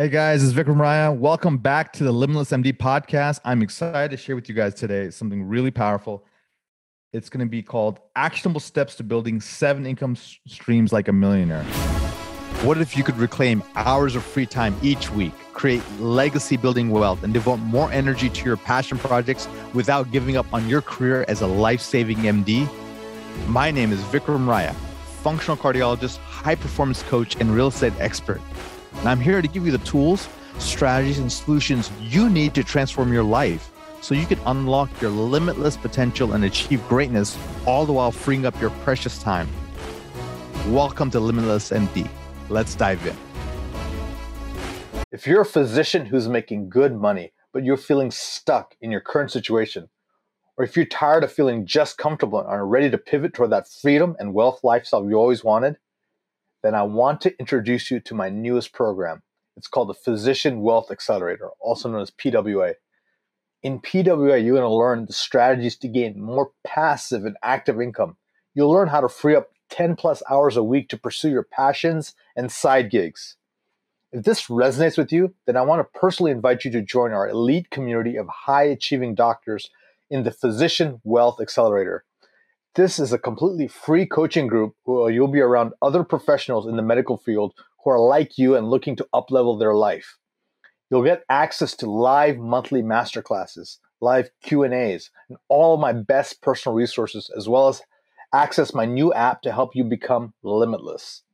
Hey guys, it's Vikram Raya. Welcome back to the Limitless MD podcast. I'm excited to share with you guys today something really powerful. It's going to be called Actionable Steps to Building Seven Income Streams Like a Millionaire. What if you could reclaim hours of free time each week, create legacy building wealth, and devote more energy to your passion projects without giving up on your career as a life saving MD? My name is Vikram Raya, functional cardiologist, high performance coach, and real estate expert. And I'm here to give you the tools, strategies, and solutions you need to transform your life so you can unlock your limitless potential and achieve greatness, all the while freeing up your precious time. Welcome to Limitless MD. Let's dive in. If you're a physician who's making good money, but you're feeling stuck in your current situation, or if you're tired of feeling just comfortable and are ready to pivot toward that freedom and wealth lifestyle you always wanted, then I want to introduce you to my newest program. It's called the Physician Wealth Accelerator, also known as PWA. In PWA, you're going to learn the strategies to gain more passive and active income. You'll learn how to free up 10 plus hours a week to pursue your passions and side gigs. If this resonates with you, then I want to personally invite you to join our elite community of high achieving doctors in the Physician Wealth Accelerator. This is a completely free coaching group where you'll be around other professionals in the medical field who are like you and looking to uplevel their life. You'll get access to live monthly masterclasses, live Q&As, and all my best personal resources as well as access my new app to help you become limitless.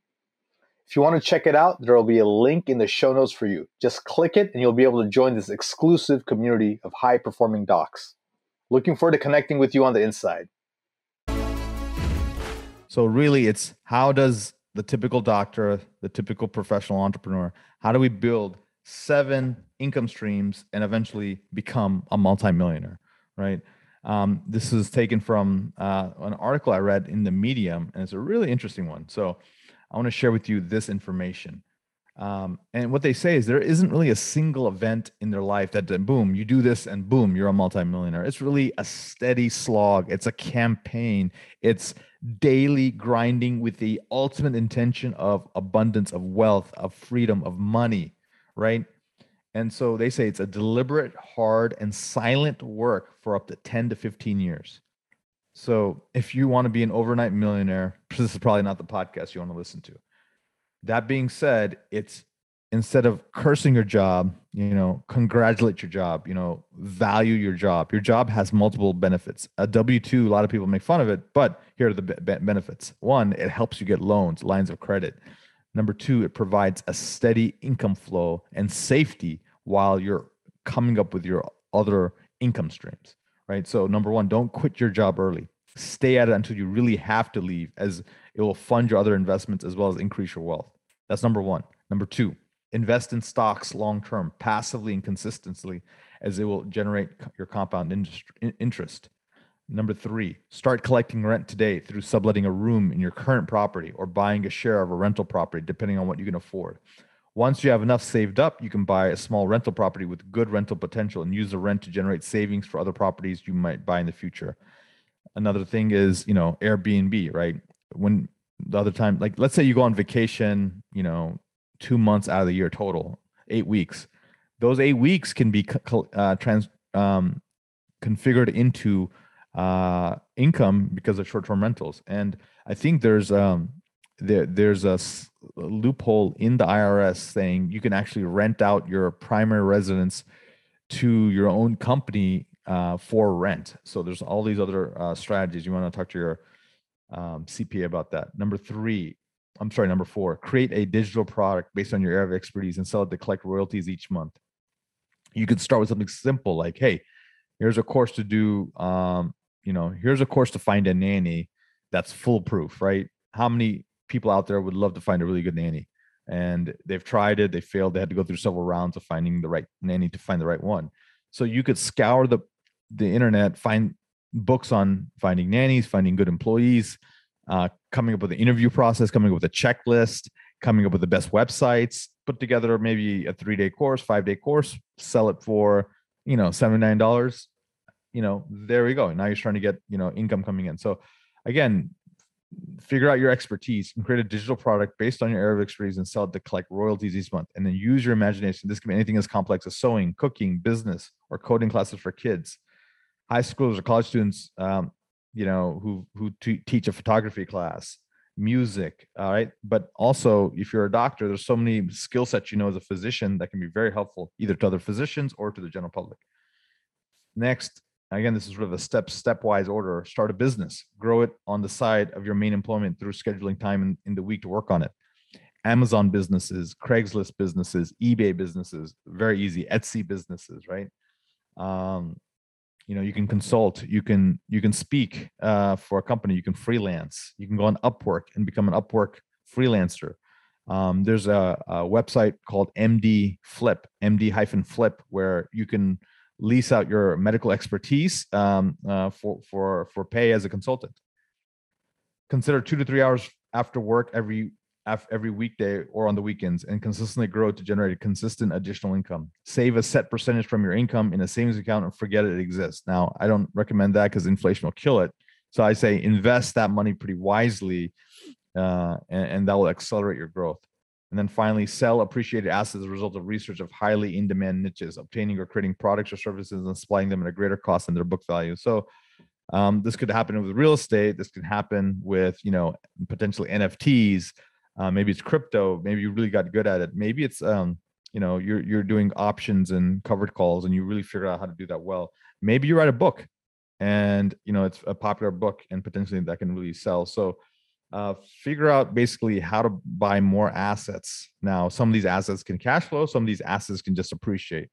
If you want to check it out, there will be a link in the show notes for you. Just click it and you'll be able to join this exclusive community of high performing docs. Looking forward to connecting with you on the inside. So, really, it's how does the typical doctor, the typical professional entrepreneur, how do we build seven income streams and eventually become a multimillionaire, right? Um, this is taken from uh, an article I read in the Medium, and it's a really interesting one. So I want to share with you this information. Um, and what they say is there isn't really a single event in their life that boom, you do this and boom, you're a multimillionaire. It's really a steady slog. It's a campaign. It's daily grinding with the ultimate intention of abundance, of wealth, of freedom, of money, right? And so they say it's a deliberate, hard, and silent work for up to 10 to 15 years. So if you want to be an overnight millionaire, this is probably not the podcast you want to listen to. That being said, it's instead of cursing your job, you know, congratulate your job, you know, value your job. Your job has multiple benefits. A W 2, a lot of people make fun of it, but here are the be- benefits. One, it helps you get loans, lines of credit. Number two, it provides a steady income flow and safety while you're coming up with your other income streams, right? So, number one, don't quit your job early. Stay at it until you really have to leave, as it will fund your other investments as well as increase your wealth. That's number one. Number two, invest in stocks long term, passively and consistently, as it will generate your compound interest. Number three, start collecting rent today through subletting a room in your current property or buying a share of a rental property, depending on what you can afford. Once you have enough saved up, you can buy a small rental property with good rental potential and use the rent to generate savings for other properties you might buy in the future. Another thing is, you know, Airbnb, right? When the other time, like let's say you go on vacation, you know, two months out of the year total, eight weeks. Those eight weeks can be uh, trans um, configured into uh, income because of short-term rentals. And I think there's um, there, there's a, a loophole in the IRS saying you can actually rent out your primary residence to your own company uh, for rent. So there's all these other uh, strategies. You want to talk to your um, CPA about that. Number three, I'm sorry, number four, create a digital product based on your area of expertise and sell it to collect royalties each month. You could start with something simple like, hey, here's a course to do, um, you know, here's a course to find a nanny that's foolproof, right? How many people out there would love to find a really good nanny and they've tried it they failed they had to go through several rounds of finding the right nanny to find the right one so you could scour the the internet find books on finding nannies finding good employees uh, coming up with an interview process coming up with a checklist coming up with the best websites put together maybe a three day course five day course sell it for you know $79 you know there we go now you're trying to get you know income coming in so again figure out your expertise and create a digital product based on your area of expertise and sell it to collect royalties each month. And then use your imagination. This can be anything as complex as sewing, cooking, business, or coding classes for kids, high schoolers or college students. Um, you know, who who teach a photography class, music. All right, but also if you're a doctor, there's so many skill sets you know as a physician that can be very helpful either to other physicians or to the general public. Next, again, this is sort of a step stepwise order. Start a business, grow it on the side of your main employment through scheduling time in, in the week to work on it. Amazon businesses, Craigslist businesses, eBay businesses, very easy. Etsy businesses, right? Um, you know, you can consult, you can you can speak uh, for a company, you can freelance, you can go on Upwork and become an Upwork freelancer. Um, there's a, a website called MD Flip, MD hyphen Flip, where you can lease out your medical expertise um, uh, for for for pay as a consultant. Consider two to three hours after work every every weekday or on the weekends, and consistently grow to generate a consistent additional income. Save a set percentage from your income in a savings account and forget it exists. Now, I don't recommend that because inflation will kill it. So I say invest that money pretty wisely, uh, and, and that will accelerate your growth. And then finally, sell appreciated assets as a result of research of highly in demand niches, obtaining or creating products or services and supplying them at a greater cost than their book value. So um, this could happen with real estate. This could happen with, you know, potentially NFTs. Uh, maybe it's crypto. Maybe you really got good at it. Maybe it's, um, you know, you're you're doing options and covered calls, and you really figure out how to do that well. Maybe you write a book, and you know it's a popular book, and potentially that can really sell. So uh, figure out basically how to buy more assets. Now, some of these assets can cash flow, some of these assets can just appreciate.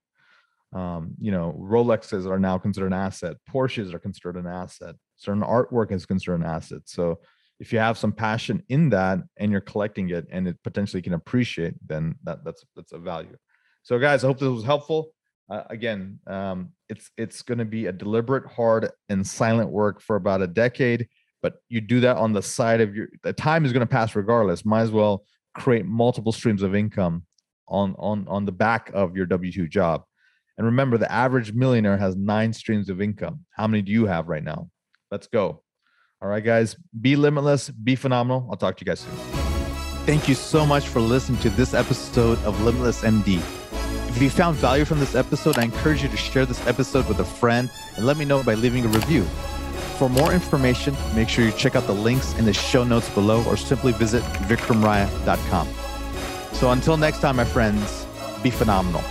Um, you know, Rolexes are now considered an asset, Porsches are considered an asset, certain artwork is considered an asset. So, if you have some passion in that and you're collecting it and it potentially can appreciate, then that, that's that's a value. So, guys, I hope this was helpful. Uh, again, um, it's it's going to be a deliberate, hard, and silent work for about a decade but you do that on the side of your the time is going to pass regardless. Might as well create multiple streams of income on on on the back of your w2 job. And remember the average millionaire has nine streams of income. How many do you have right now? Let's go all right guys be limitless be phenomenal i'll talk to you guys soon thank you so much for listening to this episode of limitless md if you found value from this episode i encourage you to share this episode with a friend and let me know by leaving a review for more information, make sure you check out the links in the show notes below or simply visit vikramraya.com. So until next time, my friends, be phenomenal.